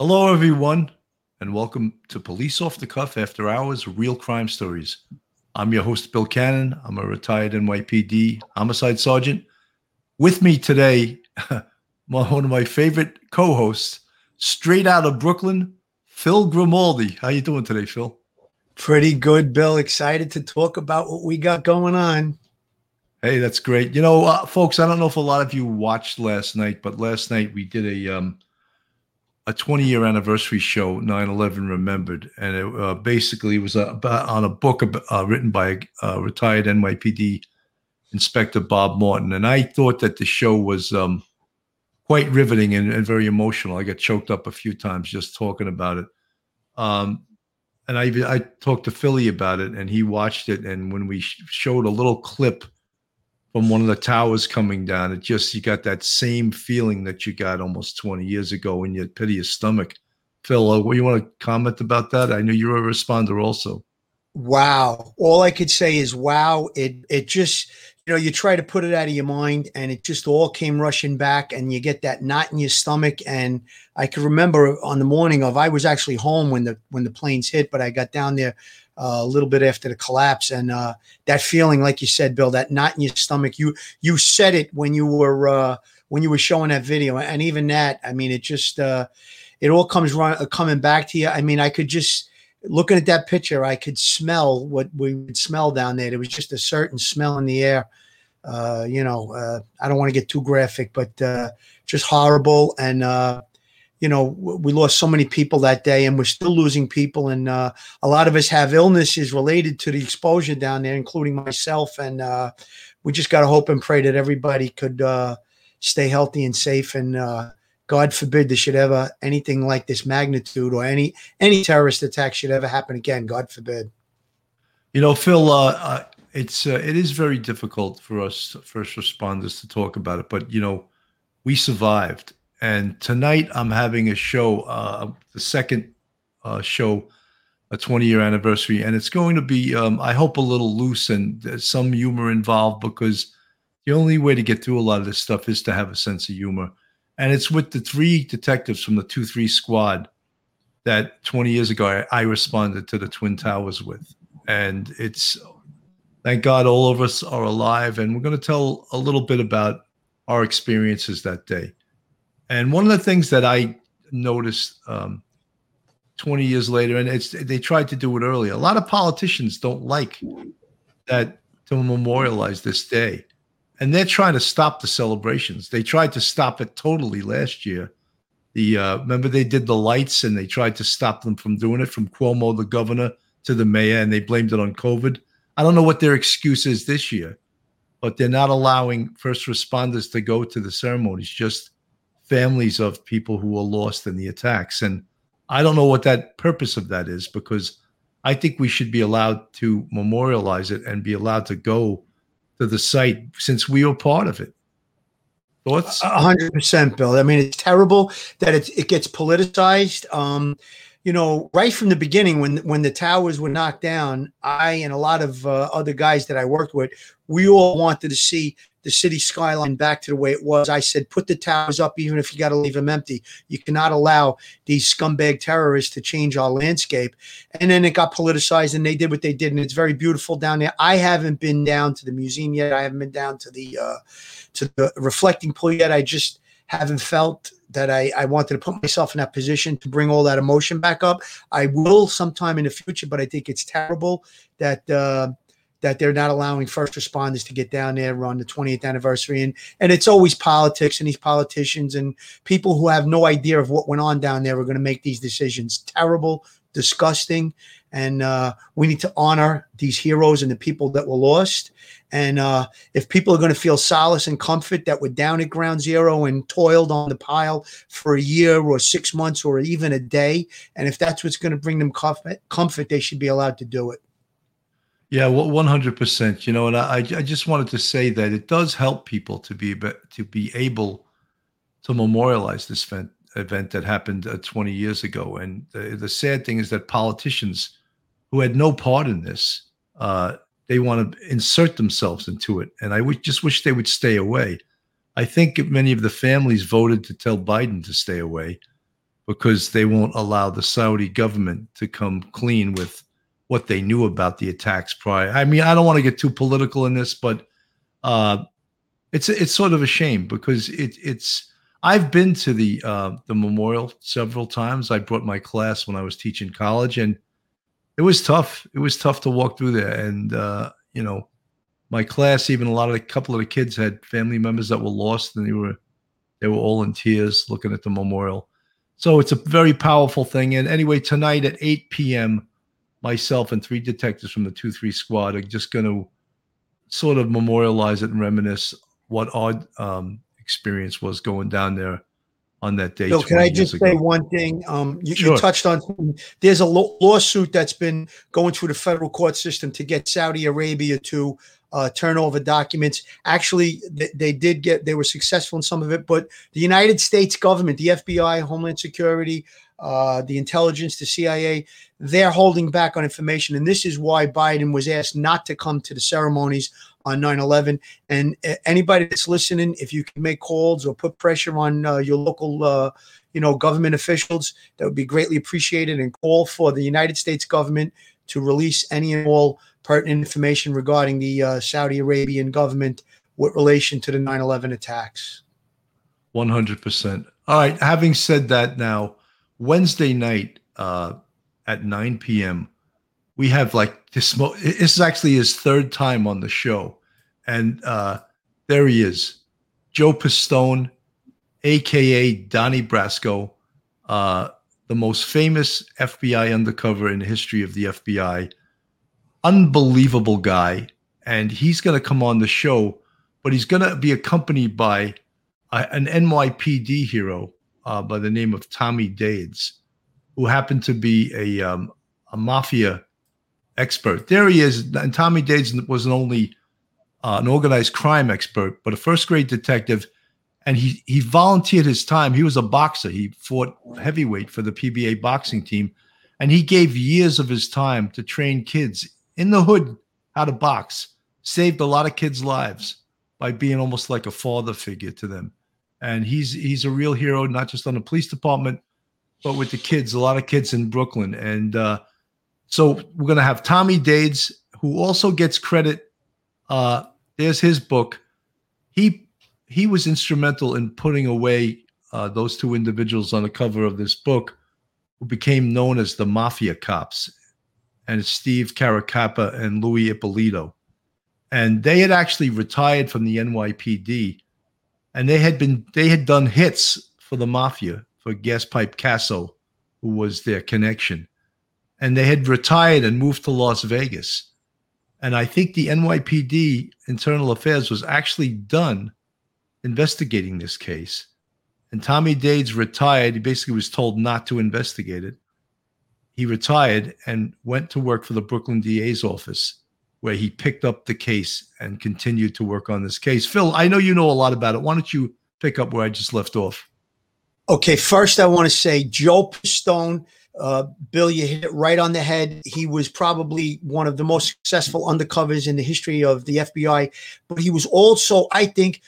Hello, everyone, and welcome to Police Off the Cuff After Hours Real Crime Stories. I'm your host, Bill Cannon. I'm a retired NYPD homicide sergeant. With me today, one of my favorite co-hosts, straight out of Brooklyn, Phil Grimaldi. How you doing today, Phil? Pretty good, Bill. Excited to talk about what we got going on. Hey, that's great. You know, uh, folks, I don't know if a lot of you watched last night, but last night we did a um, a 20 year anniversary show, 9/11 Remembered, and it uh, basically was about on a book uh, written by a retired NYPD Inspector Bob Morton, and I thought that the show was um, quite riveting and, and, very emotional. I got choked up a few times just talking about it. Um, and I I talked to Philly about it, and he watched it. And when we sh- showed a little clip from one of the towers coming down. It just you got that same feeling that you got almost 20 years ago in your pit of your stomach. Phil, uh, what you want to comment about that? I know you're a responder also. Wow. All I could say is wow. It it just you know, you try to put it out of your mind and it just all came rushing back and you get that knot in your stomach. And I can remember on the morning of I was actually home when the when the planes hit, but I got down there a little bit after the collapse, and uh, that feeling, like you said, Bill, that knot in your stomach. You you said it when you were uh, when you were showing that video, and even that, I mean, it just uh, it all comes run, coming back to you. I mean, I could just looking at that picture, I could smell what we would smell down there. There was just a certain smell in the air. Uh, you know, uh, I don't want to get too graphic, but uh, just horrible. And you know, we lost so many people that day, and we're still losing people. And uh, a lot of us have illnesses related to the exposure down there, including myself. And uh, we just got to hope and pray that everybody could uh, stay healthy and safe. And uh, God forbid there should ever anything like this magnitude or any any terrorist attack should ever happen again. God forbid. You know, Phil, uh, uh, it's it is very difficult for us first responders to talk about it, but you know, we survived and tonight I'm having a show, uh, the second uh, show, a 20 year anniversary, and it's going to be, um, I hope, a little loose and some humor involved because the only way to get through a lot of this stuff is to have a sense of humor. And it's with the three detectives from the 2 3 squad that 20 years ago I, I responded to the Twin Towers with. And it's, thank God, all of us are alive. And we're going to tell a little bit about our experiences that day. And one of the things that I noticed um, 20 years later, and it's they tried to do it earlier. A lot of politicians don't like that to memorialize this day, and they're trying to stop the celebrations. They tried to stop it totally last year. The uh, remember they did the lights, and they tried to stop them from doing it, from Cuomo, the governor, to the mayor, and they blamed it on COVID. I don't know what their excuse is this year, but they're not allowing first responders to go to the ceremonies. Just families of people who were lost in the attacks. And I don't know what that purpose of that is because I think we should be allowed to memorialize it and be allowed to go to the site since we were part of it. Thoughts? Hundred percent, Bill. I mean, it's terrible that it, it gets politicized. Um, you know, right from the beginning, when when the towers were knocked down, I and a lot of uh, other guys that I worked with, we all wanted to see the city skyline back to the way it was. I said, put the towers up, even if you got to leave them empty. You cannot allow these scumbag terrorists to change our landscape. And then it got politicized, and they did what they did, and it's very beautiful down there. I haven't been down to the museum yet. I haven't been down to the uh, to the reflecting pool yet. I just haven't felt that I, I wanted to put myself in that position to bring all that emotion back up. I will sometime in the future, but I think it's terrible that uh, that they're not allowing first responders to get down there on the 20th anniversary. And and it's always politics and these politicians and people who have no idea of what went on down there are going to make these decisions. Terrible, disgusting. And uh, we need to honor these heroes and the people that were lost. And uh, if people are going to feel solace and comfort that we're down at ground zero and toiled on the pile for a year or six months or even a day, and if that's what's going to bring them comfort, comfort, they should be allowed to do it. Yeah, one hundred percent. You know, and I, I just wanted to say that it does help people to be to be able to memorialize this event event that happened uh, twenty years ago. And the, the, sad thing is that politicians who had no part in this, uh, they want to insert themselves into it, and I just wish they would stay away. I think many of the families voted to tell Biden to stay away because they won't allow the Saudi government to come clean with what they knew about the attacks prior. I mean, I don't want to get too political in this, but uh, it's it's sort of a shame because it it's I've been to the uh, the memorial several times. I brought my class when I was teaching college, and it was tough. It was tough to walk through there, and uh, you know, my class, even a lot of the couple of the kids had family members that were lost, and they were they were all in tears looking at the memorial. So it's a very powerful thing. And anyway, tonight at 8 p.m myself and three detectives from the 2 3 squad are just going to sort of memorialize it and reminisce what our um, experience was going down there on that day. So, can I just say one thing? Um, you, sure. you, touched on there's a lo- lawsuit that's been going through the federal court system to get Saudi Arabia to uh, turn over documents. Actually, they, they, did get they were successful in some of it, but the United States government, the FBI, Homeland Security, uh, the intelligence, the CIA, they're holding back on information. And this is why Biden was asked not to come to the ceremonies on 9 11. And uh, anybody that's listening, if you can make calls or put pressure on uh, your local, uh, you know, government officials, that would be greatly appreciated. And call for the United States government to release any and all pertinent information regarding the uh, Saudi Arabian government with relation to the 9 11 attacks. 100%. All right. Having said that, now, Wednesday night uh, at 9 p.m., we have like this. This is actually his third time on the show. And uh, there he is, Joe Pistone, AKA Donnie Brasco, uh, the most famous FBI undercover in the history of the FBI. Unbelievable guy. And he's going to come on the show, but he's going to be accompanied by uh, an NYPD hero uh, by the name of Tommy Dades, who happened to be a um, a mafia expert. There he is. And Tommy Dades wasn't only uh, an organized crime expert, but a first grade detective. And he he volunteered his time. He was a boxer. He fought heavyweight for the PBA boxing team, and he gave years of his time to train kids in the hood how to box. Saved a lot of kids' lives by being almost like a father figure to them and he's he's a real hero, not just on the police department, but with the kids. A lot of kids in Brooklyn, and uh, so we're gonna have Tommy Dades, who also gets credit. Uh, there's his book. He he was instrumental in putting away uh, those two individuals on the cover of this book, who became known as the Mafia Cops, and Steve Caracappa and Louis Eppolito. And they had actually retired from the NYPD and they had been they had done hits for the mafia for Gaspipe Casso, who was their connection, and they had retired and moved to Las Vegas. And I think the NYPD Internal Affairs was actually done investigating this case. And Tommy Dades retired. He basically was told not to investigate it. He retired and went to work for the Brooklyn DA's office where he picked up the case and continued to work on this case. Phil, I know you know a lot about it. Why don't you pick up where I just left off? Okay, first I want to say Joe Pistone, uh, Bill, you hit it right on the head. He was probably one of the most successful undercovers in the history of the FBI, but he was also, I think,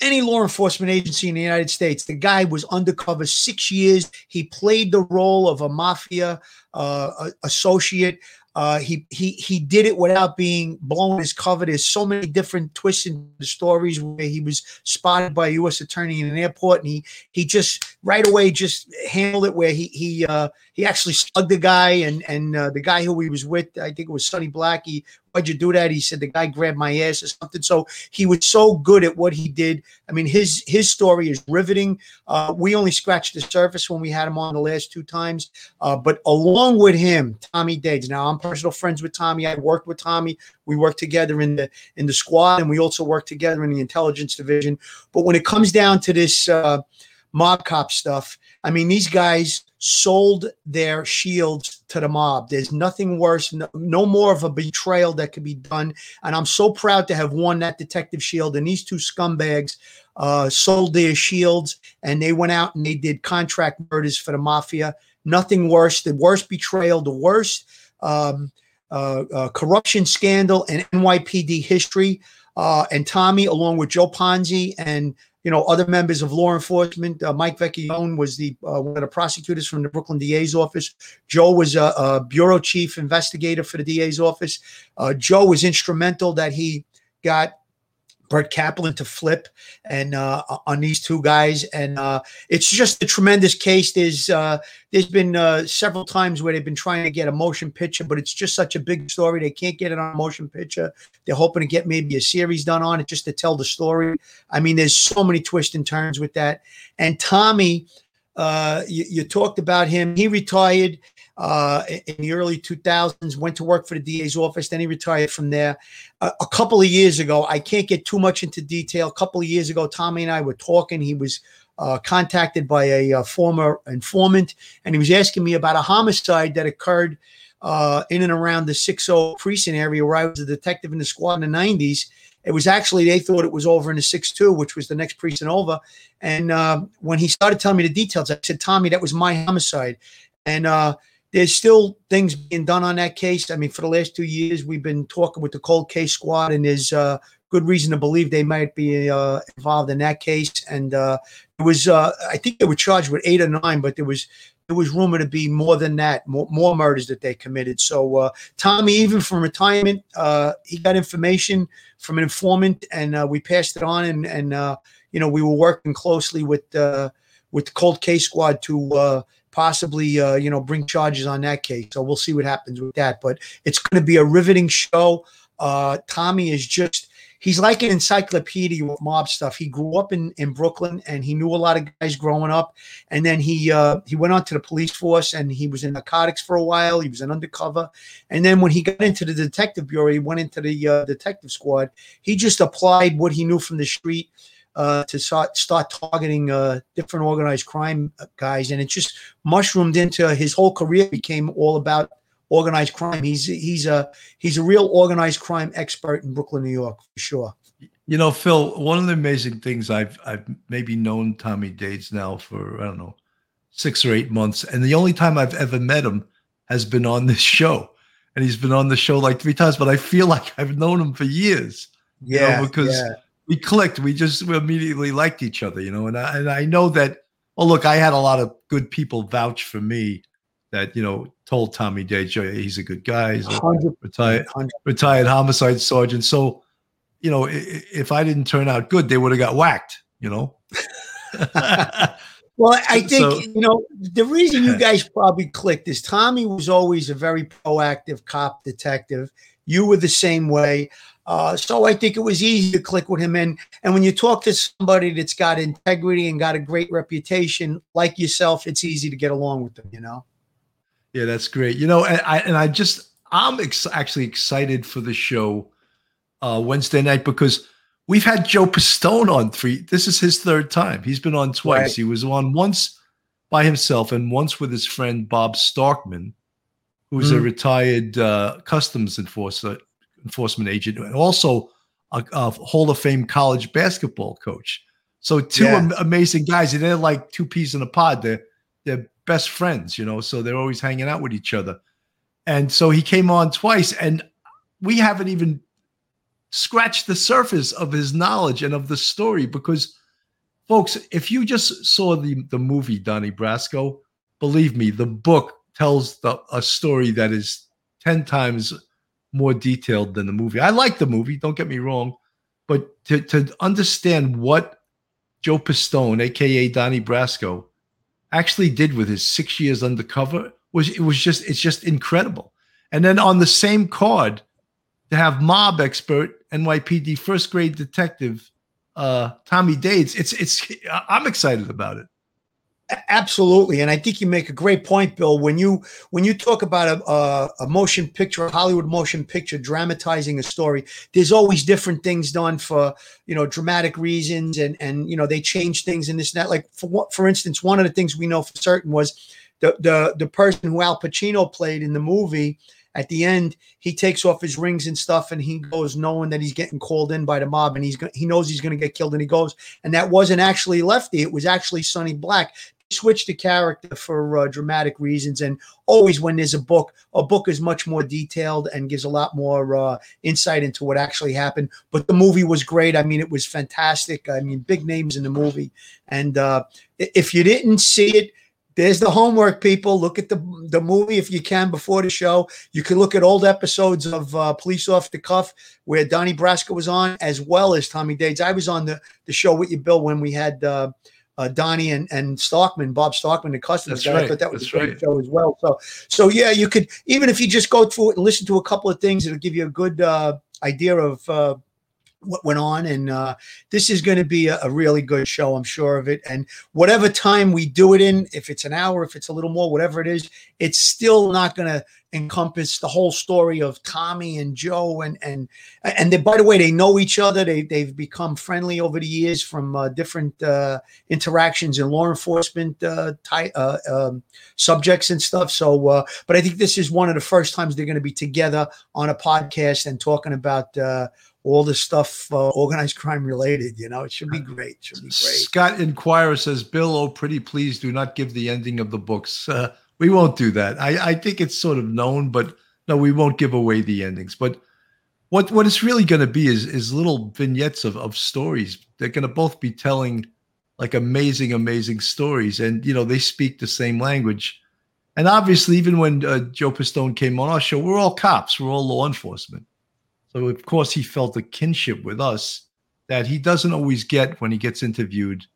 any law enforcement agency in the United States. The guy was undercover six years. He played the role of a mafia uh, associate. Uh, he he he did it without being blown his cover. There's so many different twists in the stories where he was spotted by a U.S. attorney in an airport, and he he just right away just handled it. Where he he uh, he actually slugged the guy, and and uh, the guy who he was with, I think it was Sonny Black. He why'd you do that? He said the guy grabbed my ass or something. So he was so good at what he did. I mean, his his story is riveting. Uh, we only scratched the surface when we had him on the last two times, uh, but along with him, Tommy Dades. Now I'm personal friends with Tommy. I worked with Tommy. We worked together in the in the squad, and we also worked together in the intelligence division. But when it comes down to this uh, mob cop stuff, I mean, these guys sold their shields to the mob. There's nothing worse, no, no, more of a betrayal that could be done. And I'm so proud to have won that detective shield. And these two scumbags uh, sold their shields and they went out and they did contract murders for the mafia. Nothing worse. The worst betrayal, the worst um, uh, uh, corruption scandal in NYPD history. Uh, and Tommy, along with Joe Ponzi and you know, other members of law enforcement. Uh, Mike Vecchione was the uh, one of the prosecutors from the Brooklyn DA's office. Joe was a, a bureau chief investigator for the DA's office. Uh, Joe was instrumental that he got Bert Kaplan to flip and uh, on these two guys, and uh, it's just a tremendous case. There's uh, there's been uh, several times where they've been trying to get a motion picture, but it's just such a big story they can't get it on a motion picture. They're hoping to get maybe a series done on it just to tell the story. I mean, there's so many twists and turns with that. And Tommy, uh, you, you talked about him. He retired uh, in the early 2000s, went to work for the DA's office. Then he retired from there. Uh, a couple of years ago, I can't get too much into detail. A couple of years ago, Tommy and I were talking. He was uh, contacted by a, a, former informant, and he was asking me about a homicide that occurred uh, in and around the 60 precinct area where I was a detective in the squad in the 90s. It was actually, they thought it was over in the 6 2, which was the next precinct over. And uh, when he started telling me the details, I said, Tommy, that was my homicide. And uh, there's still things being done on that case. I mean, for the last two years, we've been talking with the cold case squad, and there's uh, good reason to believe they might be uh, involved in that case. And uh, it was, uh, I think they were charged with eight or nine, but there was there was rumor to be more than that, more, more murders that they committed. So uh, Tommy, even from retirement, uh, he got information from an informant, and we passed it on. And and you know, we were working closely with with the cold case squad to possibly uh, you know bring charges on that case. So we'll see what happens with that. But it's going to be a riveting show. Uh, Tommy is just he's like an encyclopedia with mob stuff. He grew up in, in Brooklyn and he knew a lot of guys growing up. And then he uh, he went on to the police force and he was in narcotics for a while. He was an undercover. And then when he got into the detective bureau, he went into the uh, detective squad. He just applied what he knew from the street uh, to start start targeting uh, different organized crime guys, and it just mushroomed into his whole career became all about organized crime. He's he's a he's a real organized crime expert in Brooklyn, New York, for sure. You know, Phil, one of the amazing things I've I've maybe known Tommy Dades now for I don't know six or eight months, and the only time I've ever met him has been on this show, and he's been on the show like three times. But I feel like I've known him for years. Yeah, you know, because yeah we clicked. We just we immediately liked each other, you know. And I, and I know that. Well, look, I had a lot of good people vouch for me that you know told Tommy Day he's a good guy. He's a retired retired homicide sergeant. So, you know, if I didn't turn out good, they would have got whacked. You know. well, I think so, you know the reason you guys probably clicked is Tommy was always a very proactive cop detective. You were the same way. Uh, so I think it was easy to click with him. And and when you talk to somebody that's got integrity and got a great reputation like yourself, it's easy to get along with them. You know. Yeah, that's great. You know, and I and I just I'm ex- actually excited for the show uh, Wednesday night because we've had Joe Pistone on three. This is his third time. He's been on twice. Right. He was on once by himself and once with his friend Bob Starkman, who's mm. a retired uh, customs enforcer enforcement agent and also a, a Hall of Fame college basketball coach. So two yeah. am- amazing guys, and they're like two peas in a pod. They're they're best friends, you know. So they're always hanging out with each other. And so he came on twice, and we haven't even scratched the surface of his knowledge and of the story because, folks, if you just saw the the movie Donnie Brasco, believe me, the book tells the, a story that is ten times more detailed than the movie. I like the movie, don't get me wrong, but to, to understand what Joe Pistone, aka Donnie Brasco, actually did with his six years undercover was it was just it's just incredible. And then on the same card, to have mob expert NYPD first grade detective uh, Tommy Dades, it's it's I'm excited about it. Absolutely, and I think you make a great point, Bill. When you when you talk about a, a, a, motion picture, a Hollywood motion picture, dramatizing a story, there's always different things done for you know dramatic reasons, and and you know they change things and this and that. Like for for instance, one of the things we know for certain was the the the person who Al Pacino played in the movie at the end, he takes off his rings and stuff, and he goes knowing that he's getting called in by the mob, and he's he knows he's going to get killed, and he goes, and that wasn't actually Lefty; it was actually Sonny Black. Switch the character for uh, dramatic reasons. And always when there's a book, a book is much more detailed and gives a lot more uh, insight into what actually happened. But the movie was great. I mean, it was fantastic. I mean, big names in the movie. And uh, if you didn't see it, there's the homework, people. Look at the the movie if you can before the show. You can look at old episodes of uh, Police Off the Cuff where Donnie Brasco was on, as well as Tommy Dades. I was on the the show with you, Bill, when we had uh, uh, Donnie and and Stockman, Bob Stockman, the customer guy. Right. I thought that was That's a great right. show as well. So so yeah, you could even if you just go through it and listen to a couple of things, it'll give you a good uh, idea of. Uh, what went on and uh, this is going to be a, a really good show i'm sure of it and whatever time we do it in if it's an hour if it's a little more whatever it is it's still not going to encompass the whole story of tommy and joe and and and they, by the way they know each other they, they've become friendly over the years from uh, different uh, interactions in law enforcement uh, ty- uh, um, subjects and stuff so uh, but i think this is one of the first times they're going to be together on a podcast and talking about all the stuff uh, organized crime related. You know, it should be great. Should be great. Scott Inquirer says, Bill, oh, pretty please do not give the ending of the books. Uh, we won't do that. I, I think it's sort of known, but no, we won't give away the endings. But what what it's really going to be is is little vignettes of, of stories. They're going to both be telling like amazing, amazing stories. And, you know, they speak the same language. And obviously, even when uh, Joe Pistone came on our show, we're all cops, we're all law enforcement. So of course he felt a kinship with us that he doesn't always get when he gets interviewed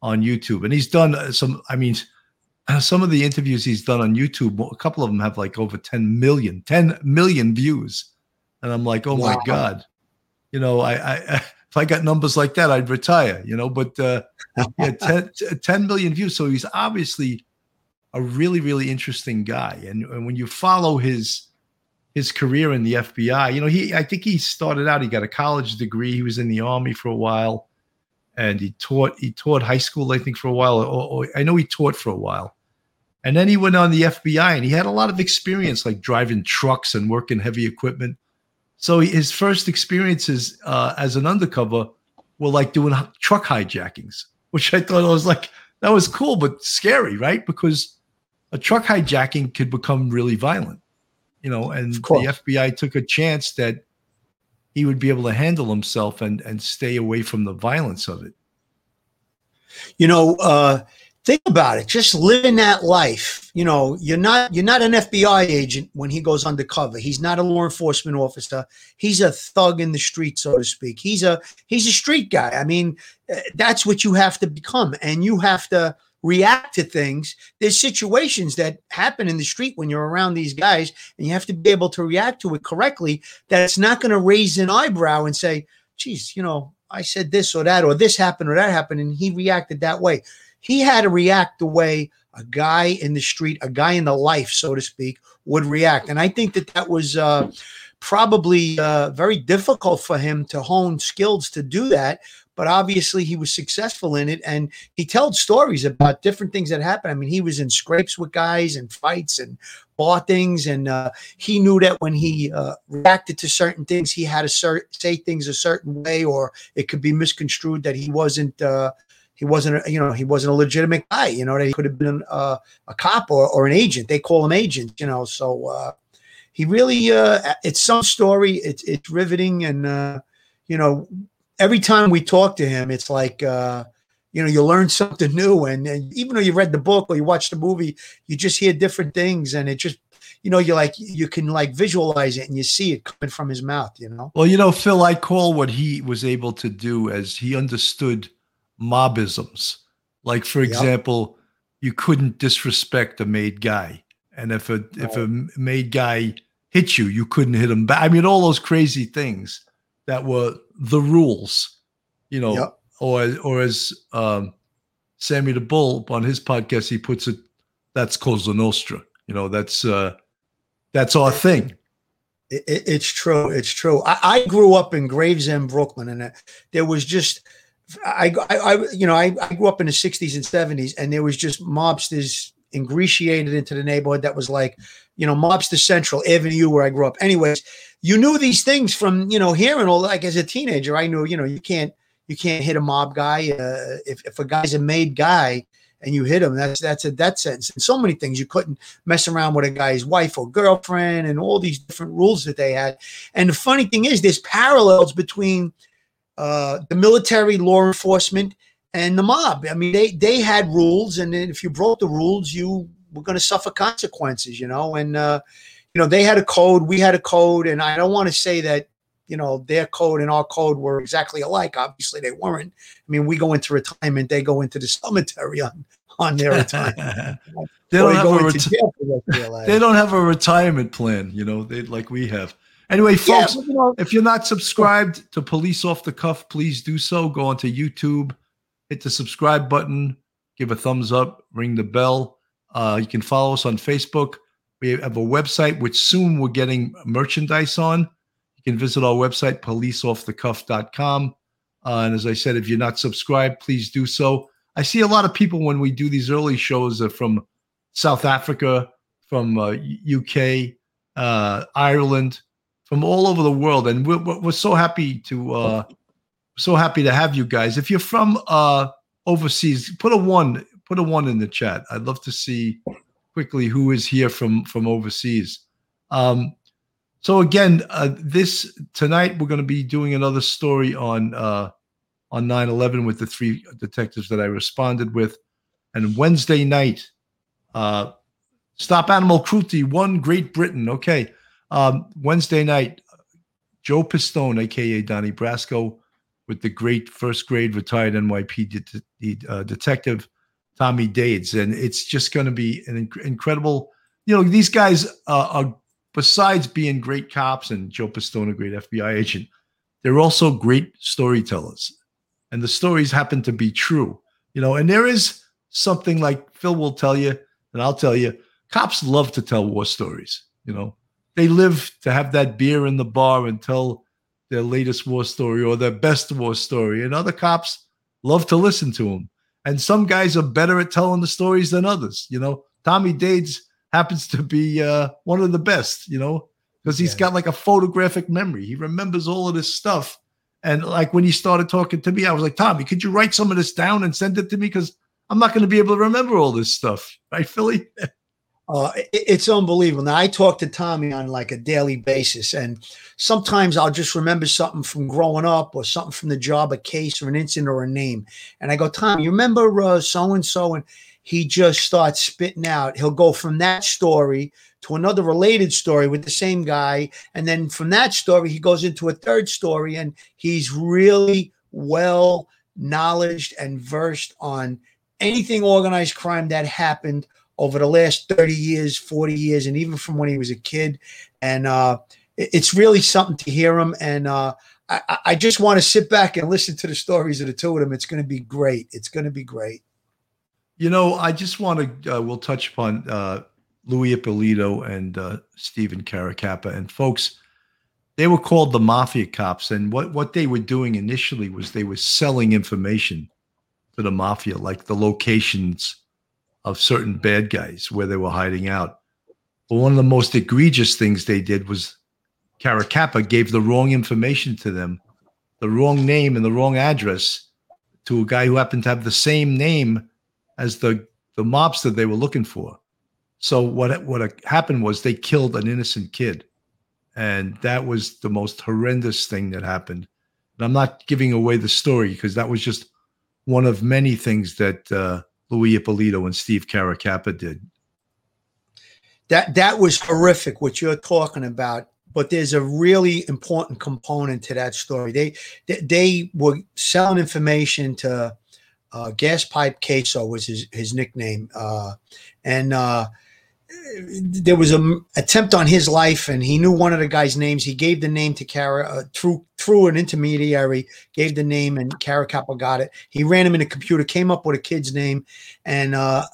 on YouTube. And he's done uh, some, I mean, some of the interviews he's done on YouTube, a couple of them have like over 10 million, 10 million views. And I'm like, oh my God. You know, I, I if I got numbers like that, I'd retire, you know, but uh yeah, 10, 10 million views. So he's obviously a really, really interesting guy. And, and when you follow his his career in the FBI. You know, he I think he started out, he got a college degree, he was in the army for a while, and he taught he taught high school, I think, for a while. Or, or I know he taught for a while. And then he went on the FBI and he had a lot of experience like driving trucks and working heavy equipment. So his first experiences uh, as an undercover were like doing truck hijackings, which I thought was like that was cool but scary, right? Because a truck hijacking could become really violent you know, and the FBI took a chance that he would be able to handle himself and and stay away from the violence of it. you know uh think about it. Just living that life you know you're not you're not an fbi agent when he goes undercover. He's not a law enforcement officer. He's a thug in the street so to speak. He's a he's a street guy. I mean uh, that's what you have to become. And you have to react to things there's situations that happen in the street when you're around these guys and you have to be able to react to it correctly that it's not going to raise an eyebrow and say geez you know i said this or that or this happened or that happened and he reacted that way he had to react the way a guy in the street, a guy in the life, so to speak, would react. And I think that that was uh, probably uh, very difficult for him to hone skills to do that. But obviously, he was successful in it, and he told stories about different things that happened. I mean, he was in scrapes with guys and fights and bought things, and uh, he knew that when he uh, reacted to certain things, he had to say things a certain way, or it could be misconstrued that he wasn't uh, he wasn't you know he wasn't a legitimate guy you know that he could have been uh, a cop or, or an agent they call him agent you know so uh, he really uh, it's some story it's it's riveting and uh, you know every time we talk to him it's like uh, you know you learn something new and, and even though you read the book or you watch the movie you just hear different things and it just you know you like you can like visualize it and you see it coming from his mouth you know Well, you know, Phil, I call what he was able to do as he understood mobisms. Like, for Yep. example, you couldn't disrespect a made guy, and if a if a made guy hit you, you couldn't hit him back. I mean, all those crazy things that were the rules, you know, Yep. or or as um, Sammy the Bull on his podcast, he puts it, that's Cosa Nostra. You know, that's uh, that's our thing. It, it- it's true. It's true. I, I grew up in Gravesend, Brooklyn, and uh, there was just, I, I, I you know, I, I grew up in the '60s and '70s, and there was just mobsters ingratiated into the neighborhood. That was like, you know, mobster central Avenue, where I grew up. Anyways, you knew these things from you know hearing all. Like as a teenager, I knew you know you can't you can't hit a mob guy uh, if if a guy's a made guy and you hit him, that's that's a death sentence. And so many things you couldn't mess around with a guy's wife or girlfriend, and all these different rules that they had. And the funny thing is, there's parallels between uh, the military, law enforcement, and the mob. I mean, they they had rules, and if you broke the rules, you were going to suffer consequences. You know, and uh, you know they had a code, we had a code, and I don't want to say that you know their code and our code were exactly alike. Obviously, they weren't. I mean, we go into retirement, they go into the cemetery on on their retirement. they don't have a reti- they don't have a retirement plan. You know, they like we have. Anyway, folks, yeah, you know, if you're not subscribed to Police Off the Cuff, please do so. Go onto YouTube, hit the subscribe button, give a thumbs up, ring the bell. Uh, you can follow us on Facebook. We have a website which soon we're getting merchandise on. You can visit our website, policeoffthecuff.com. Uh, and as I said, if you're not subscribed, please do so. I see a lot of people when we do these early shows from South Africa, from uh, UK, uh, Ireland, from all over the world, and we're, we're so happy to uh, so happy to have you guys. If you're from uh, overseas, put a one put a one in the chat. I'd love to see quickly who is here from from overseas. Um, so again, uh, this tonight we're going to be doing another story on uh, on 9/11 with the three detectives that I responded with, and Wednesday night, uh, Stop Animal Cruelty, one Great Britain. Okay, um, Wednesday night, Joe Pistone, aka Donnie Brasco, with the great first grade retired NYPD uh, detective Tommy Dades, and it's just going to be an inc- incredible. You know, these guys uh, are besides being great cops and Joe Pistone, a great FBI agent, they're also great storytellers, and the stories happen to be true. You know, and there is something like Phil will tell you, and I'll tell you, cops love to tell war stories. You know, they live to have that beer in the bar and tell their latest war story or their best war story. And other cops love to listen to them. And some guys are better at telling the stories than others. You know, Tommy Dades happens to be uh, one of the best, you know, because he's yeah. got like a photographic memory. He remembers all of this stuff. And like when he started talking to me, I was like, Tommy, could you write some of this down and send it to me? Because I'm not going to be able to remember all this stuff. Right, Philly? Uh, it, it's unbelievable. Now I talk to Tommy on like a daily basis, and sometimes I'll just remember something from growing up or something from the job, a case or an incident or a name, and I go, Tommy, you remember so and so, and he just starts spitting out. He'll go from that story to another related story with the same guy, and then from that story he goes into a third story, and he's really well knowledged and versed on anything organized crime that happened over the last 30 years, 40 years, and even from when he was a kid. And uh, it's really something to hear him. And uh, I, I, just want to sit back and listen to the stories of the two of them. It's going to be great. It's going to be great. You know, I just want to, uh, we'll touch upon uh, Louis Eppolito and uh, Stephen Caracappa. And folks, they were called the mafia cops. And what, what they were doing initially was they were selling information to the mafia, like the locations of certain bad guys where they were hiding out. But one of the most egregious things they did was Caracappa gave the wrong information to them, the wrong name and the wrong address to a guy who happened to have the same name as the, the mobster they were looking for. So what what happened was they killed an innocent kid, and that was the most horrendous thing that happened. And I'm not giving away the story because that was just one of many things that uh, Louis Eppolito and Steve Caracappa did. That that was horrific what you're talking about. But there's a really important component to that story. They they, they were selling information to uh, Gas Pipe Casso was his his nickname, uh, and uh, there was an attempt on his life, and he knew one of the guy's names. He gave the name to Cara uh, through through an intermediary, gave the name, and Caracappa got it. He ran him in a computer, came up with a kid's name, and uh,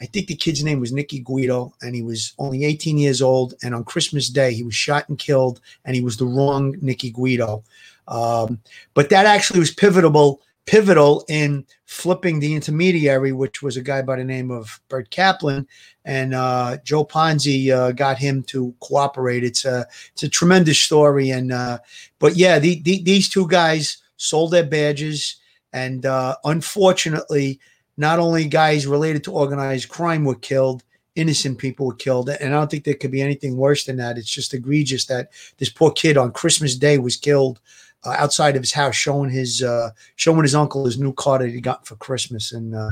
I think the kid's name was Nicky Guido, and he was only 18 years old. And on Christmas Day, he was shot and killed, and he was the wrong Nicky Guido. Um, but that actually was pivotal pivotal in flipping the intermediary, which was a guy by the name of Bert Kaplan, and uh, Joe Ponzi uh, got him to cooperate. It's a it's a tremendous story, and uh, but yeah, the, the, these two guys sold their badges, and uh, unfortunately, not only guys related to organized crime were killed, innocent people were killed. And I don't think there could be anything worse than that. It's just egregious that this poor kid on Christmas Day was killed uh, outside of his house, showing his uh, showing his uncle his new car that he got for Christmas, and uh,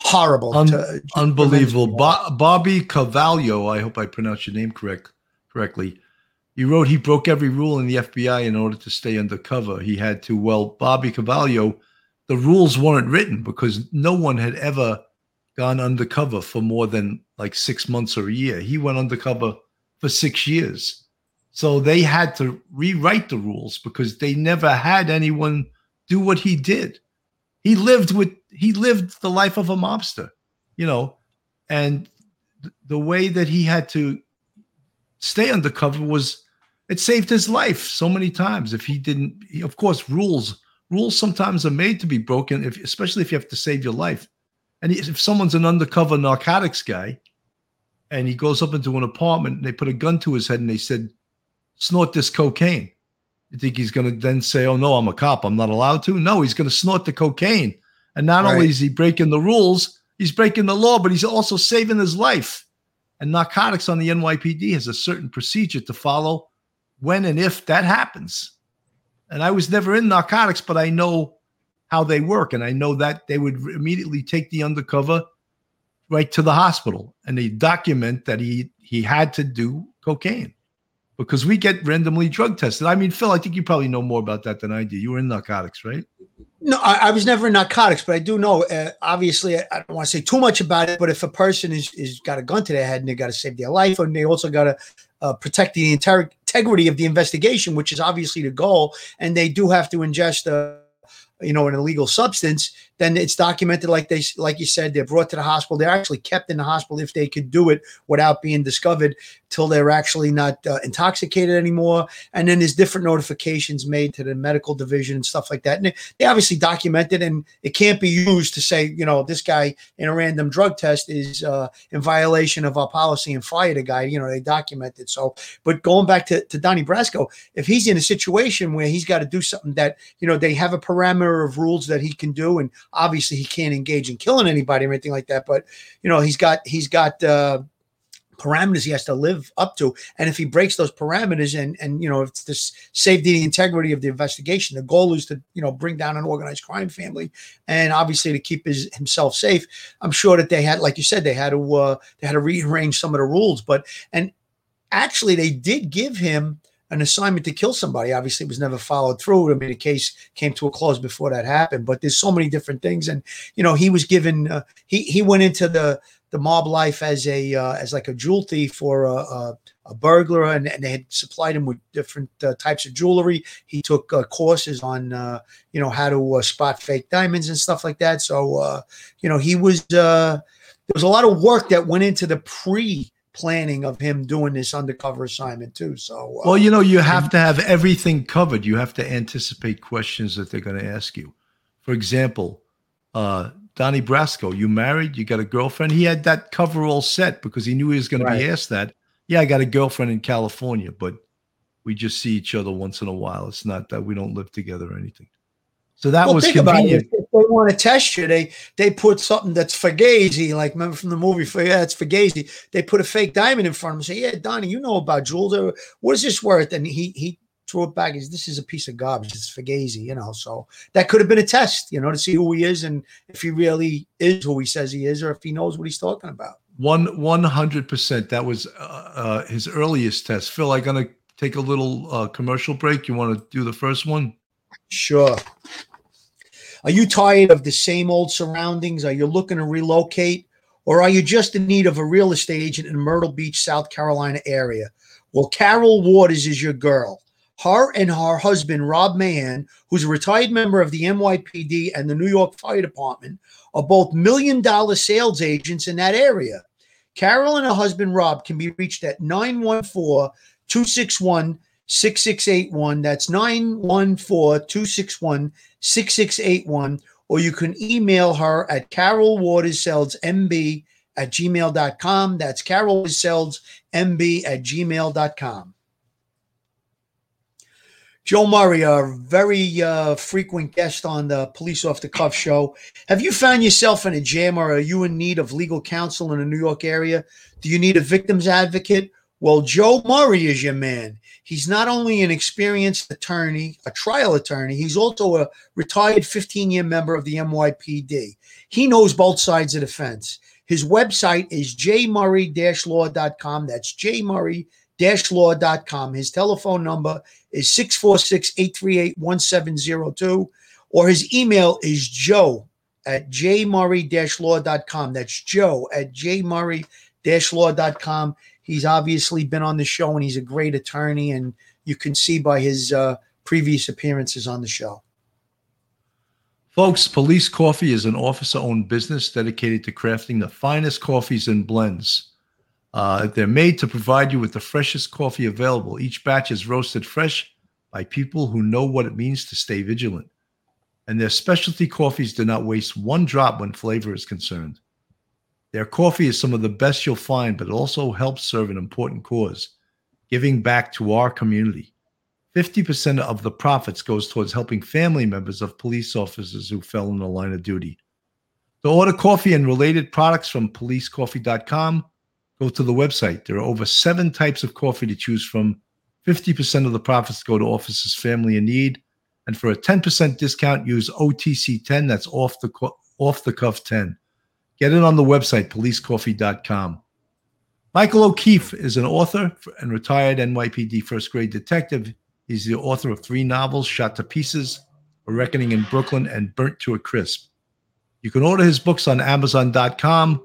horrible, Un- to, unbelievable. Bo- Bobby Cavallo, I hope I pronounced your name correct correctly. He wrote he broke every rule in the FBI in order to stay undercover. He had to. Well, Bobby Cavallo, the rules weren't written because no one had ever gone undercover for more than like six months or a year. He went undercover for six years. So they had to rewrite the rules because they never had anyone do what he did. He lived with he lived the life of a mobster, you know, and th- the way that he had to stay undercover was it saved his life so many times. If he didn't, he, of course, rules rules sometimes are made to be broken, if, especially if you have to save your life. And if someone's an undercover narcotics guy, and he goes up into an apartment, and they put a gun to his head, and they said, "Snort this cocaine." You think he's going to then say, "Oh no, I'm a cop. I'm not allowed to"? No, he's going to snort the cocaine, and not right. only is he breaking the rules, he's breaking the law, but he's also saving his life. And narcotics on the NYPD has a certain procedure to follow when and if that happens. And I was never in narcotics, but I know how they work. And I know that they would immediately take the undercover right to the hospital and they document that he he had to do cocaine because we get randomly drug tested. I mean, Phil, I think you probably know more about that than I do. You were in narcotics, right? No, I, I was never in narcotics, but I do know. Uh, obviously, I, don't want to say too much about it. But if a person is is got a gun to their head and they got to save their life, and they also got to uh, protect the integrity of the investigation, which is obviously the goal, and they do have to ingest a you know an illegal substance then it's documented like they like you said they're brought to the hospital. They're actually kept in the hospital if they could do it without being discovered till they're actually not uh, intoxicated anymore. And then there's different notifications made to the medical division and stuff like that. And they obviously documented and it can't be used to say you know this guy in a random drug test is uh, in violation of our policy and fire the guy you know they documented so but going back to, to donnie brasco if he's in a situation where he's got to do something that you know they have a parameter of rules that he can do and obviously he can't engage in killing anybody or anything like that but you know he's got he's got uh parameters he has to live up to and if he breaks those parameters and and you know if to save the integrity of the investigation the goal is to you know bring down an organized crime family and obviously to keep his himself safe i'm sure that they had like you said they had to uh they had to rearrange some of the rules but and actually they did give him an assignment to kill somebody. Obviously, was never followed through. I mean, the case came to a close before that happened. But there's so many different things, and you know, he was given. Uh, he he went into the the mob life as a uh, as like a jewel thief or a, a, a burglar, and, and, they had supplied him with different uh, types of jewelry. He took uh, courses on uh, you know how to uh, spot fake diamonds and stuff like that. So you know, he was. there was a lot of work that went into the pre planning of him doing this undercover assignment too. So, uh, well, you know, you have to have everything covered. You have to anticipate questions that they're going to ask you. For example, uh, Donnie Brasco, you married? You got a girlfriend? He had that cover all set because he knew he was going right. to be asked that. Yeah, I got a girlfriend in California, but we just see each other once in a while. It's not that we don't live together or anything. So that well, was convenient. They want to test you, they they put something that's fugazi, like remember from the movie for yeah, it's fugazi. They put a fake diamond in front of him. Say, yeah, Donnie, you know about jewels. What is this worth? And he he threw it back. He's, this is a piece of garbage. It's fugazi, you know. So that could have been a test, you know, to see who he is and if he really is who he says he is, or if he knows what he's talking about. One one hundred percent. That was uh, uh, his earliest test. Phil, I'm gonna take a little uh, commercial break. You want to do the first one? Sure. Are you tired of the same old surroundings? Are you looking to relocate? Or are you just in need of a real estate agent in Myrtle Beach, South Carolina area? Well, Carol Waters is your girl. Her and her husband, Rob Mahan, who's a retired member of the NYPD and the New York Fire Department, are both million dollar sales agents in that area. Carol and her husband, Rob, can be reached at 914 261 6681. That's 914 261 6681. Or you can email her at carolwatersseldsmb at gmail.com. That's carolwatersseldsmb at gmail.com. Joe Murray, a very uh, frequent guest on the Police Off the Cuff show. Have you found yourself in a jam or are you in need of legal counsel in the New York area? Do you need a victim's advocate? Well, Joe Murray is your man. He's not only an experienced attorney, a trial attorney, he's also a retired 15 year member of the NYPD. He knows both sides of the fence. His website is jmurray law.com. That's jmurray law.com. His telephone number is 646 838 1702, or his email is joe at jmurray law.com. That's joe at jmurray law.com. He's obviously been on the show and he's a great attorney, and you can see by his uh, previous appearances on the show. Folks, Police Coffee is an officer owned business dedicated to crafting the finest coffees and blends. Uh, they're made to provide you with the freshest coffee available. Each batch is roasted fresh by people who know what it means to stay vigilant. And their specialty coffees do not waste one drop when flavor is concerned. Their coffee is some of the best you'll find, but it also helps serve an important cause giving back to our community. 50% of the profits goes towards helping family members of police officers who fell in the line of duty. To order coffee and related products from policecoffee.com, go to the website. There are over seven types of coffee to choose from. 50% of the profits go to officers' family in need. And for a 10% discount, use OTC10. That's off the, off the cuff 10. Get it on the website, policecoffee.com. Michael O'Keefe is an author and retired NYPD first grade detective. He's the author of three novels, Shot to Pieces, A Reckoning in Brooklyn, and Burnt to a Crisp. You can order his books on Amazon.com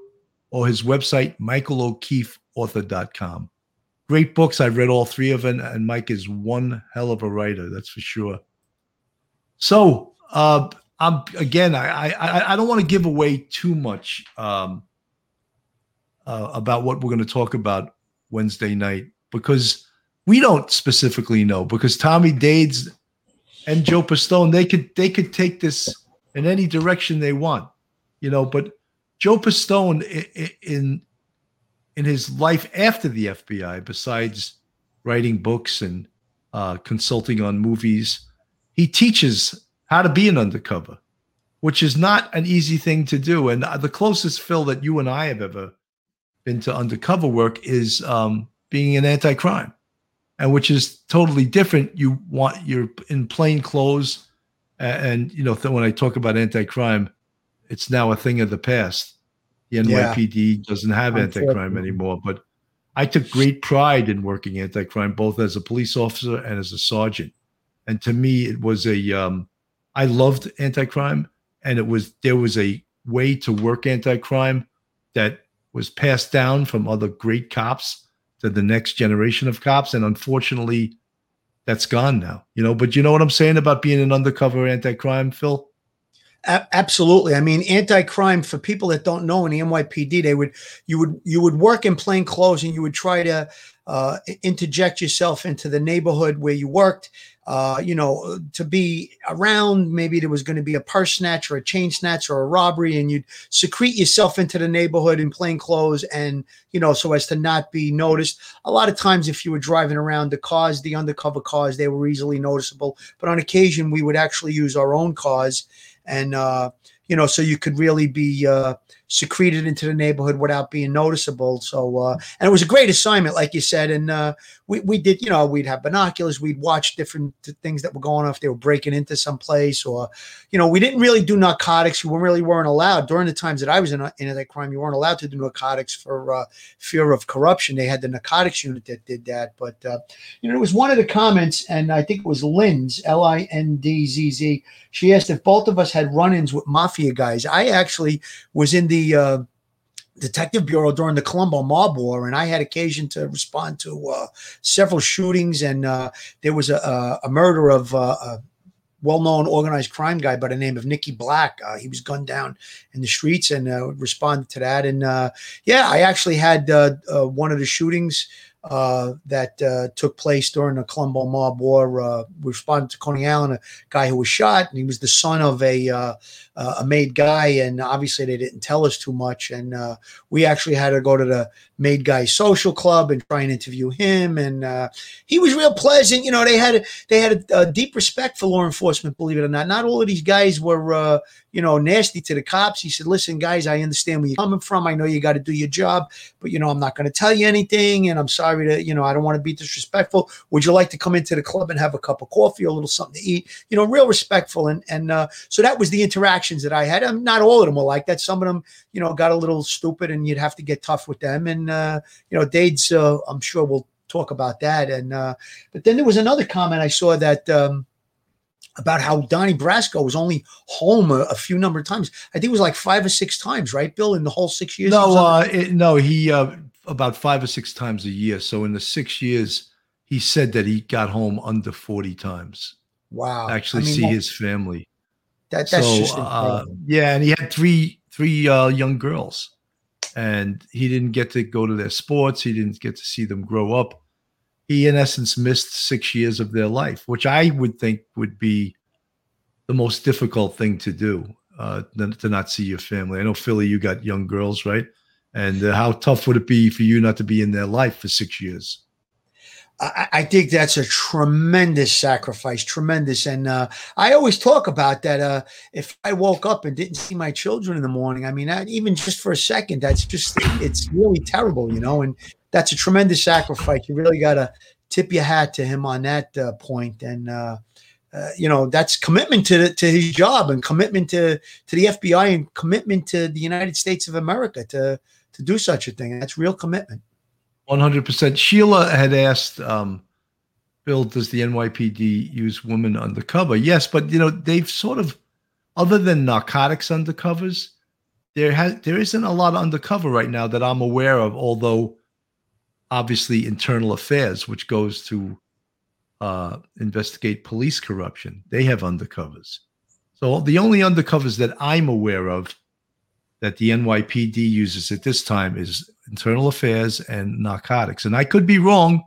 or his website, michaelo'keefeauthor.com. Great books. I've read all three of them, and Mike is one hell of a writer, that's for sure. So, uh, I'm again, I I, I don't want to give away too much um, uh, about what we're going to talk about Wednesday night because we don't specifically know because Tommy Dades and Joe Pistone they could they could take this in any direction they want, you know. But Joe Pistone in in his life after the FBI, besides writing books and uh, consulting on movies, he teaches how to be an undercover, which is not an easy thing to do. And the closest Phil that you and I have ever been to undercover work is um, being an anti-crime, and which is totally different. You want you're in plain clothes, and, and you know when I talk about anti-crime, it's now a thing of the past the NYPD yeah. doesn't have anti-crime anymore, but I took great pride in working anti-crime, both as a police officer and as a sergeant. And to me, it was a um, I loved anti-crime, and it was there was a way to work anti-crime that was passed down from other great cops to the next generation of cops, and unfortunately, that's gone now. You know, but you know what I'm saying about being an undercover anti-crime, Phil? absolutely. I mean, anti-crime for people that don't know in the NYPD, they would you would you would work in plain clothes and you would try to uh, interject yourself into the neighborhood where you worked. Uh, you know, to be around, maybe there was going to be a purse snatch or a chain snatch or a robbery, and you'd secrete yourself into the neighborhood in plain clothes, and you know, so as to not be noticed. A lot of times, if you were driving around the cars, the undercover cars, they were easily noticeable. But on occasion, we would actually use our own cars and uh, you know, so you could really be uh, secreted into the neighborhood without being noticeable. So, uh, and it was a great assignment, like you said. And uh, we, we did, you know, we'd have binoculars, we'd watch different things that were going on if they were breaking into some place or, you know, we didn't really do narcotics. We really weren't allowed during the times that I was in, that crime. You weren't allowed to do narcotics for uh, fear of corruption. They had the narcotics unit that did that. But, uh, you know, it was one of the comments, and I think it was Lynn's, L I N D Z Z. She asked if both of us had run ins with mafia guys. I actually was in the the uh, detective bureau during the Colombo mob war, and I had occasion to respond to uh, several shootings. And uh, there was a, a murder of uh, a well-known organized crime guy by the name of Nicky Black. Uh, he was gunned down in the streets, and uh, responded to that. And yeah, I actually had one of the shootings uh, that uh, took place during the Colombo Mob War. Uh, we responded to Coney Island, a guy who was shot, and he was the son of a uh, uh, a made guy, and obviously they didn't tell us too much. And uh, we actually had to go to the made guy social club and try and interview him, and he was real pleasant. You know, they had they had a, a, deep respect for law enforcement. Believe it or not, not all of these guys were you know nasty to the cops. He said, "Listen, guys, I understand where you're coming from. I know you got to do your job, but you know I'm not going to tell you anything, and I'm sorry." to, you know, I don't want to be disrespectful. Would you like to come into the club and have a cup of coffee, or a little something to eat? You know, real respectful. And and uh, so that was the interactions that I had. Um, not all of them were like that. Some of them, you know, got a little stupid, and you'd have to get tough with them. And uh, you know, Dades, uh, I'm sure we'll talk about that. And uh, but then there was another comment I saw that. Um, about how Donnie Brasco was only home a, a, few number of times. I think it was like five or six times, right, Bill, in the whole six years. No, uh, it, no, he uh, about five or six times a year. So in the six years, he said that he got home under 40 times. Wow. Actually I mean, see that, his family. That, that's so, just uh, yeah. And he had three, three uh, young girls and he didn't get to go to their sports. He didn't get to see them grow up. He, in essence, missed six years of their life, which I would think would be the most difficult thing to do, uh, to not see your family. I know, Philly, you got young girls, right? And uh, how tough would it be for you not to be in their life for six years? I, I think that's a tremendous sacrifice, tremendous. And uh, I always talk about that. Uh, if I woke up and didn't see my children in the morning, I mean, that, even just for a second, that's just, it's really terrible, you know, and that's a tremendous sacrifice. You really got to tip your hat to him on that uh, point. And, uh, uh, you know that's commitment to to his job and commitment to to the FBI and commitment to the United States of America to to do such a thing. That's real commitment. 100%. Sheila had asked, um, Bill, does the NYPD use women undercover? Yes, but you know they've sort of, other than narcotics undercovers, there has there isn't a lot of undercover right now that I'm aware of. Although, obviously, internal affairs, which goes to uh, investigate police corruption, they have undercovers. So the only undercovers that I'm aware of that the NYPD uses at this time is internal affairs and narcotics. And I could be wrong,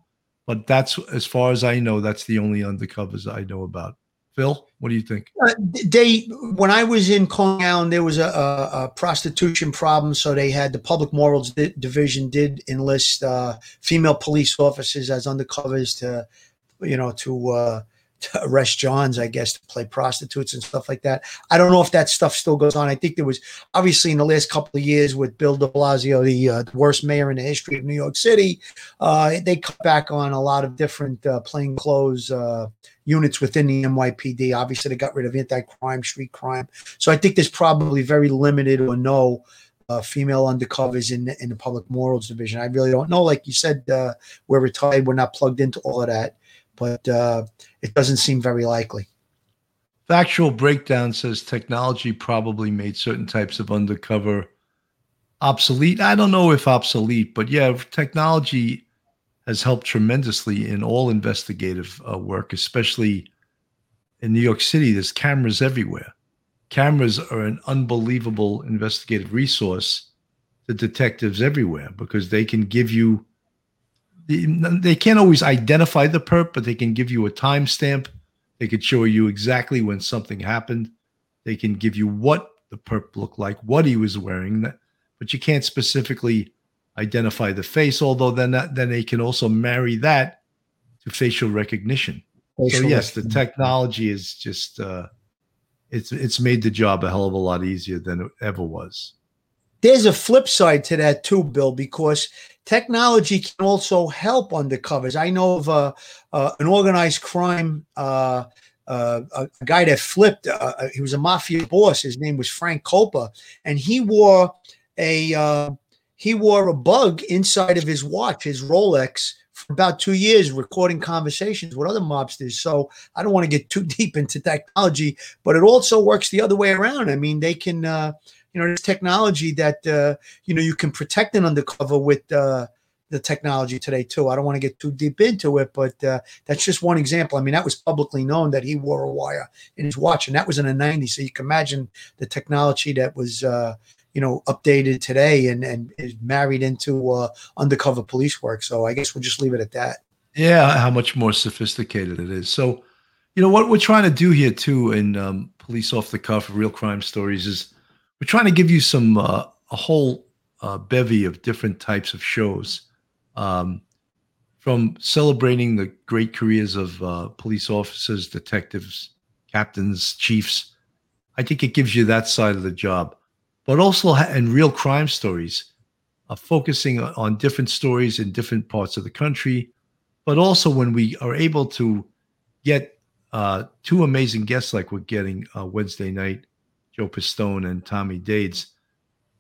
but that's as far as I know, that's the only undercovers I know about. Phil, what do you think? Uh, they, when I was in Coney there was a, a, a, prostitution problem, so they had the public morals di- division did enlist uh, female police officers as undercovers to, you know, to uh, to arrest Johns, I guess, to play prostitutes and stuff like that. I don't know if that stuff still goes on. I think there was obviously in the last couple of years with Bill de Blasio, the, uh, the worst mayor in the history of New York City, uh, they cut back on a lot of different uh, plainclothes uh, units within the NYPD. Obviously, they got rid of anti-crime, street crime. So I think there's probably very limited or no uh, female undercovers in in the public morals division. I really don't know. Like you said, uh, we're retired. We're not plugged into all of that but uh, it doesn't seem very likely. Factual breakdown says technology probably made certain types of undercover obsolete. I don't know if obsolete, but yeah, technology has helped tremendously in all investigative uh, work, especially in New York City. There's cameras everywhere. Cameras are an unbelievable investigative resource to detectives everywhere because they can give you they can't always identify the perp, but they can give you a timestamp. They could show you exactly when something happened. They can give you what the perp looked like, what he was wearing, but you can't specifically identify the face. Although then that, then they can also marry that to facial recognition. Facial so yes, the technology is just uh, it's it's made the job a hell of a lot easier than it ever was. There's a flip side to that too, Bill, because technology can also help undercovers. I know of uh, uh, an organized crime, uh, uh a, guy that flipped. Uh, uh, he was a mafia boss. His name was Frank Coppa, and he wore a he wore a bug inside of his watch, his Rolex, for about two years, recording conversations with other mobsters. So I don't want to get too deep into technology, but it also works the other way around. I mean, they can you know, there's technology that uh, you know you can protect an undercover with uh, the technology today too. I don't want to get too deep into it, but uh, that's just one example. I mean, that was publicly known that he wore a wire in his watch, and that was in the '90s. So you can imagine the technology that was uh, you know, updated today and and is married into uh, undercover police work. So I guess we'll just leave it at that. Yeah, how much more sophisticated it is. So, you know, what we're trying to do here too in um, Police Off the Cuff, Real Crime Stories is we're trying to give you some uh, a whole uh, bevy of different types of shows. Um, from celebrating the great careers of uh, police officers, detectives, captains, chiefs. I think it gives you that side of the job, but also in real crime stories, uh, focusing on different stories in different parts of the country, but also when we are able to get uh, two amazing guests like we're getting uh, Wednesday night, Joe Pistone and Tommy Dades,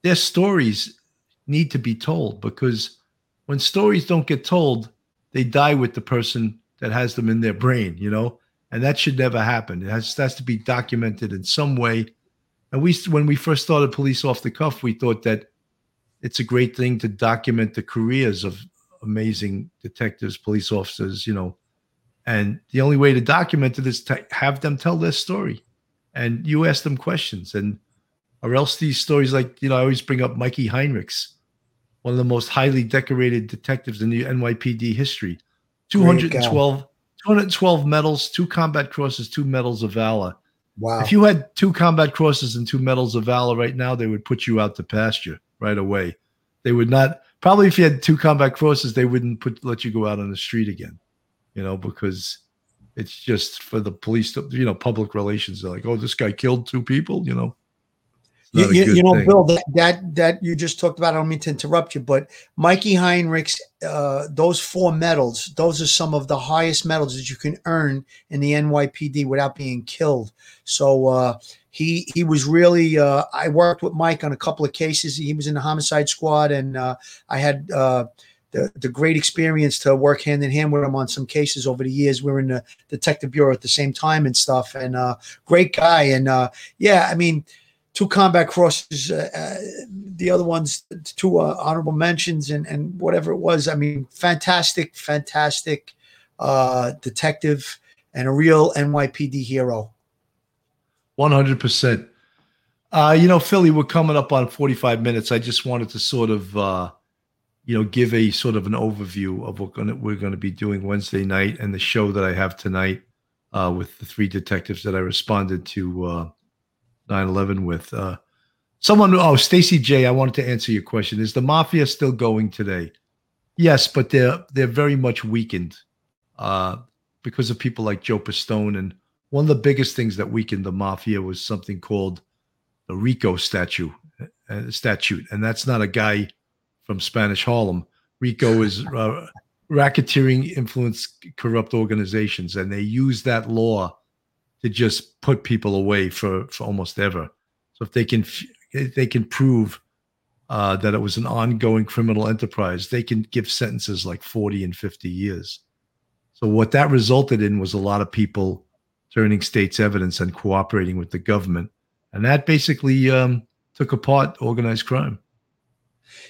their stories need to be told because when stories don't get told, they die with the person that has them in their brain, you know, and that should never happen. It has, has to be documented in some way. And we, when we first started Police Off the Cuff, we thought that it's a great thing to document the careers of amazing detectives, police officers, you know, and the only way to document it is to have them tell their story, and you ask them questions, and or else these stories, like you know, I always bring up Mikey Heinrichs one of the most highly decorated detectives in the NYPD history. 212, 212 medals, two combat crosses, two medals of valor. Wow. If you had two combat crosses and two medals of valor right now, they would put you out to pasture right away. They would not probably if you had two combat crosses, they wouldn't put let you go out on the street again. You know, because it's just for the police to, you know, public relations. They're like, oh, this guy killed two people, you know. You, you, you, know, thing. Bill, that, that that you just talked about. I don't mean to interrupt you, but Mikey Heinrichs, uh, those four medals, those are some of the highest medals that you can earn in the NYPD without being killed. So uh, he he was really. Uh, I worked with Mike on a couple of cases. He was in the homicide squad, and uh, I had. The, the great experience to work hand in hand with him on some cases over the years. We are in the detective bureau at the same time and stuff. And uh, great guy. And uh, yeah, I mean, two combat crosses, uh, uh, the other ones, two uh, honorable mentions, and and whatever it was. I mean, fantastic, fantastic uh, detective and a real NYPD hero. One hundred percent. You know, Philly, we're coming up on forty-five minutes. I just wanted to sort of, uh, you know, give a sort of an overview of what gonna, we're going to be doing Wednesday night and the show that I have tonight uh, with the three detectives that I responded to uh, 9/11 with. Uh, someone, oh, Stacy J. I wanted to answer your question. Is the mafia still going today? Yes, but they're they're very much weakened uh, because of people like Joe Pistone. And one of the biggest things that weakened the mafia was something called the RICO statute. Uh, statute, and that's not a guy from Spanish Harlem. RICO is uh, racketeering, influence, corrupt organizations, and they use that law to just put people away for for almost ever. So if they can if they can prove uh, that it was an ongoing criminal enterprise, they can give sentences like 40 and 50 years. So what that resulted in was a lot of people turning state's evidence and cooperating with the government, and that basically um, took apart organized crime.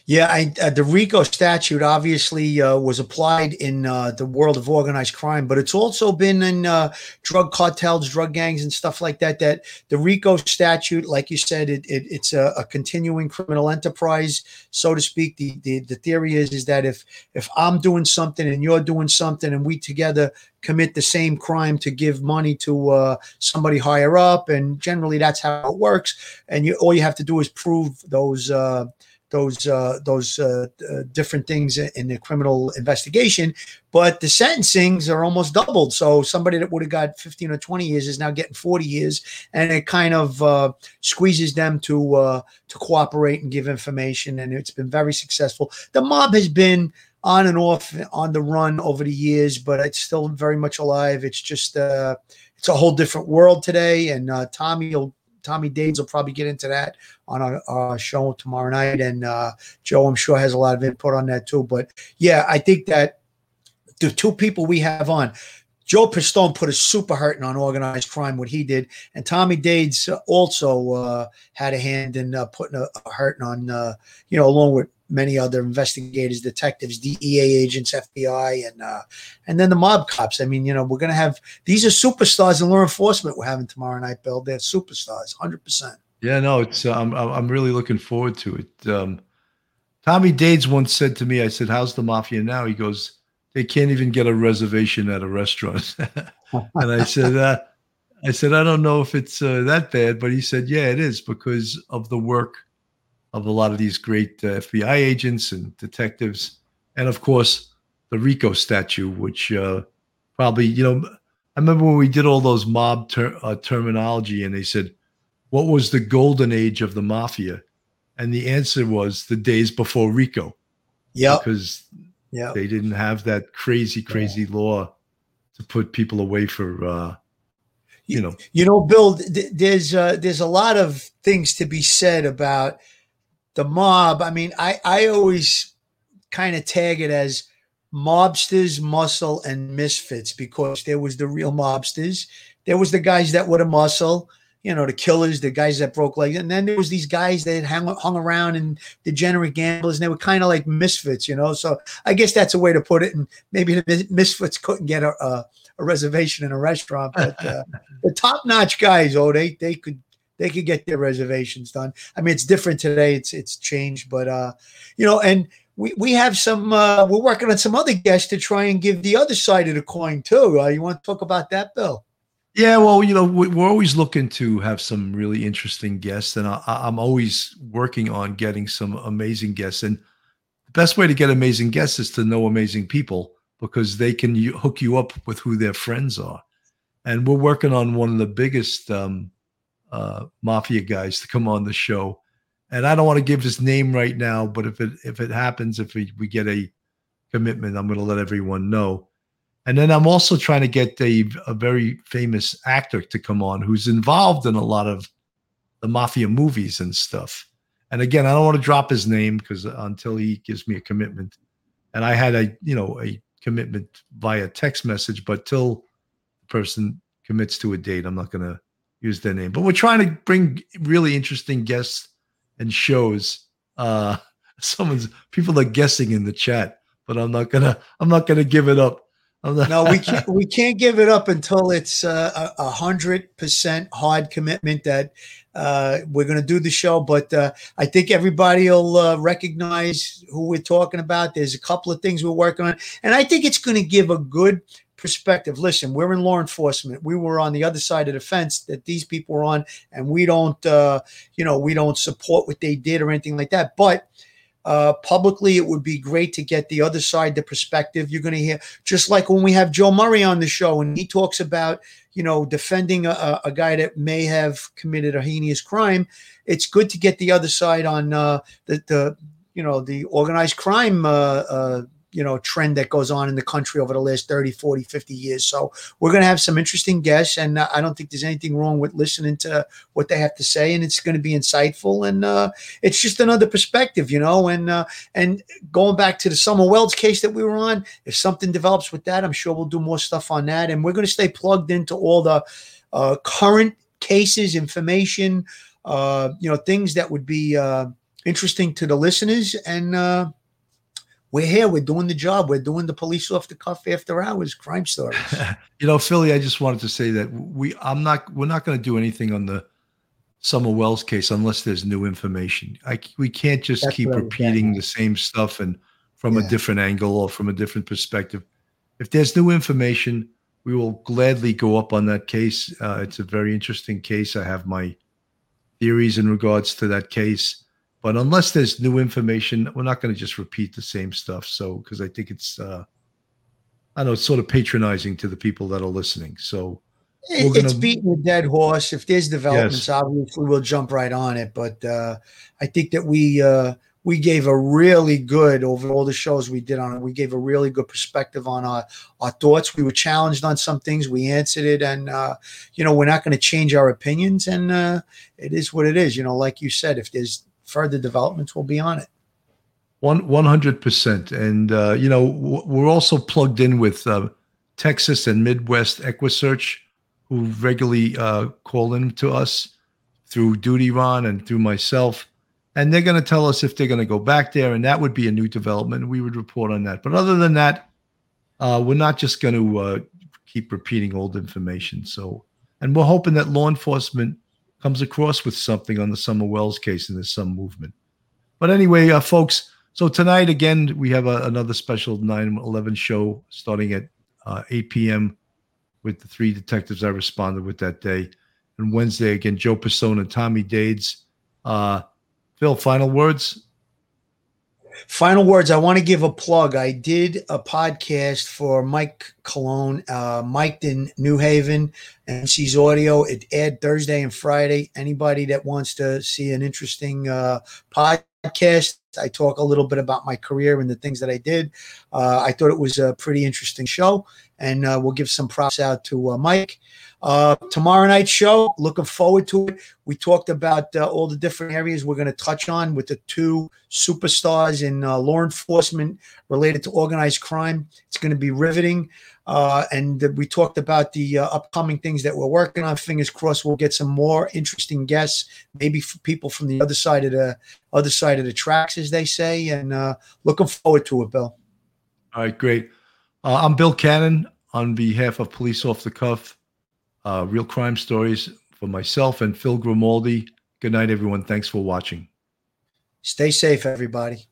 Yeah, I, uh, the RICO statute obviously uh, was applied in uh, the world of organized crime, but it's also been in uh, drug cartels, drug gangs, and stuff like that. That the RICO statute, like you said, it, it, it's a, a, continuing criminal enterprise, so to speak. The, the the theory is is that if if I'm doing something and you're doing something, and we together commit the same crime to give money to uh, somebody higher up, and generally that's how it works. And you all you have to do is prove those uh, those uh, those uh, uh, different things in the criminal investigation, but the sentencings are almost doubled. So somebody that would have got 15 or 20 years is now getting 40 years, and it kind of uh, squeezes them to uh, to cooperate and give information, and it's been very successful. The mob has been on and off on the run over the years, but it's still very much alive. It's just uh, it's a whole different world today, and Tommy will Tommy Dades will probably get into that on our, our show tomorrow night. And uh, Joe, I'm sure, has a lot of input on that too. But yeah, I think that the two people we have on, Joe Pistone put a super hurting on organized crime, what he did. And Tommy Dades also uh, had a hand in uh, putting a, a hurting on, uh, you know, along with many other investigators, detectives, DEA agents, FBI, and uh, and then the mob cops. I mean, you know, we're to have these are superstars in law enforcement we're having tomorrow night, Bill. They're superstars, hundred percent. Yeah, no, it's uh, I'm I'm really looking forward to it. Um, Tommy Dades once said to me, I said, "How's the mafia now?" He goes, "They can't even get a reservation at a restaurant." and I said, uh, "I said I don't know if it's uh, that bad," but he said, "Yeah, it is because of the work of a lot of these great uh, FBI agents and detectives, and of course the RICO statute, which uh, probably you know." I remember when we did all those mob ter- uh, terminology, and they said what was the golden age of the mafia? And the answer was the days before RICO. Yeah. Because yep. they didn't have that crazy, crazy yeah. law to put people away for uh you know. You know, Bill, th- there's uh, there's a lot of things to be said about the mob. I mean, I I always kind of tag it as mobsters, muscle, and misfits because there was the real mobsters. There was the guys that were the muscle you know, the killers, the guys that broke legs. And then there was these guys that hung, hung around and degenerate gamblers, and they were kind of like misfits, you know. So I guess that's a way to put it. And maybe the misfits couldn't get a, a, a reservation in a restaurant, but uh, the top notch guys, oh, they they could they could get their reservations done. I mean, it's different today. It's it's changed, but uh, you know, and we, we have some uh, we're working on some other guests to try and give the other side of the coin too. Uh, you want to talk about that, Bill? Yeah, well, you know, we're always looking to have some really interesting guests, and I, am always working on getting some amazing guests. And the best way to get amazing guests is to know amazing people because they can hook you up with who their friends are. And we're working on one of the biggest um, uh, mafia guys to come on the show. And I don't want to give his name right now, but if it if it happens, if we, we get a commitment, I'm going to let everyone know. And then I'm also trying to get a, a very famous actor to come on who's involved in a lot of the mafia movies and stuff. And again, I don't want to drop his name because until he gives me a commitment. And I had a, you know, a commitment via text message, but till the person commits to a date, I'm not going to use their name. But we're trying to bring really interesting guests and shows. Uh someone's people are guessing in the chat, but I'm not gonna I'm not gonna give it up no, we can't. We can't give it up until it's uh, a hundred percent hard commitment that uh, we're going to do the show. But uh, I think everybody will uh, recognize who we're talking about. There's a couple of things we're working on, and I think it's going to give a good perspective. Listen, we're in law enforcement. We were on the other side of the fence that these people were on, and we don't, uh, you know, we don't support what they did or anything like that. But uh, publicly, it would be great to get the other side, the perspective. You're going to hear, just like when we have Joe Murray on the show and he talks about, you know, defending a, a guy that may have committed a heinous crime. It's good to get the other side on uh, the, the, you know, the organized crime uh, uh you know trend that goes on in the country over the last 30 40 50 years. So we're going to have some interesting guests and uh, i don't think there's anything wrong with listening to what they have to say and it's going to be insightful and uh, it's just another perspective you know and uh, and going back to the summer wells case that we were on if something develops with that i'm sure we'll do more stuff on that and we're going to stay plugged into all the uh, current cases information uh, you know things that would be uh, interesting to the listeners and we're here. We're doing the job. We're doing the police off the cuff after hours crime stories. you know, Philly. I just wanted to say that we. I'm not. We're not going to do anything on the Summer Wells case unless there's new information. I, we can't just That's keep repeating the same stuff and from yeah. a different angle or from a different perspective. If there's new information, we will gladly go up on that case. Uh, it's a very interesting case. I have my theories in regards to that case. But unless there's new information, we're not going to just repeat the same stuff. So, because I think it's, uh, I know it's sort of patronizing to the people that are listening. So, it's beating a dead horse. If there's developments, yes. obviously we'll jump right on it. But uh, I think that we uh, we gave a really good over all the shows we did on it. We gave a really good perspective on our our thoughts. We were challenged on some things. We answered it, and uh, you know we're not going to change our opinions. And uh, it is what it is. You know, like you said, if there's further developments will be on it. One one hundred percent, and uh, you know we're also plugged in with uh, Texas and Midwest EquuSearch, who regularly uh, call in to us through Duty Ron and through myself, and they're going to tell us if they're going to go back there, and that would be a new development. We would report on that, but other than that, uh, we're not just going to uh, keep repeating old information. So, and we're hoping that law enforcement comes across with something on the Summer Wells case and there's some movement. But anyway, uh, folks, so tonight again we have a, another special 9/11 show starting at uh, 8 p.m. with the three detectives I responded with that day, and Wednesday again Joe Persona Tommy Dades. Uh, Phil, final words. Final words. I want to give a plug. I did a podcast for Mike Cologne, uh, Mike in New Haven, and sees audio. It aired Thursday and Friday. Anybody that wants to see an interesting uh, podcast, I talk a little bit about my career and the things that I did. Uh, I thought it was a pretty interesting show, and uh, we'll give some props out to uh, Mike. Uh, tomorrow night show, looking forward to it. We talked about uh, all the different areas we're going to touch on with the two superstars in law enforcement related to organized crime. It's going to be riveting. Uh, and we talked about the uh, upcoming things that we're working on. Fingers crossed, we'll get some more interesting guests, maybe people from the other side of the other side of the tracks, as they say. And uh, looking forward to it, Bill. All right, great. I'm Bill Cannon on behalf of Police Off the Cuff uh, real crime stories for myself and Phil Grimaldi. Good night, everyone. Thanks for watching. Stay safe, everybody.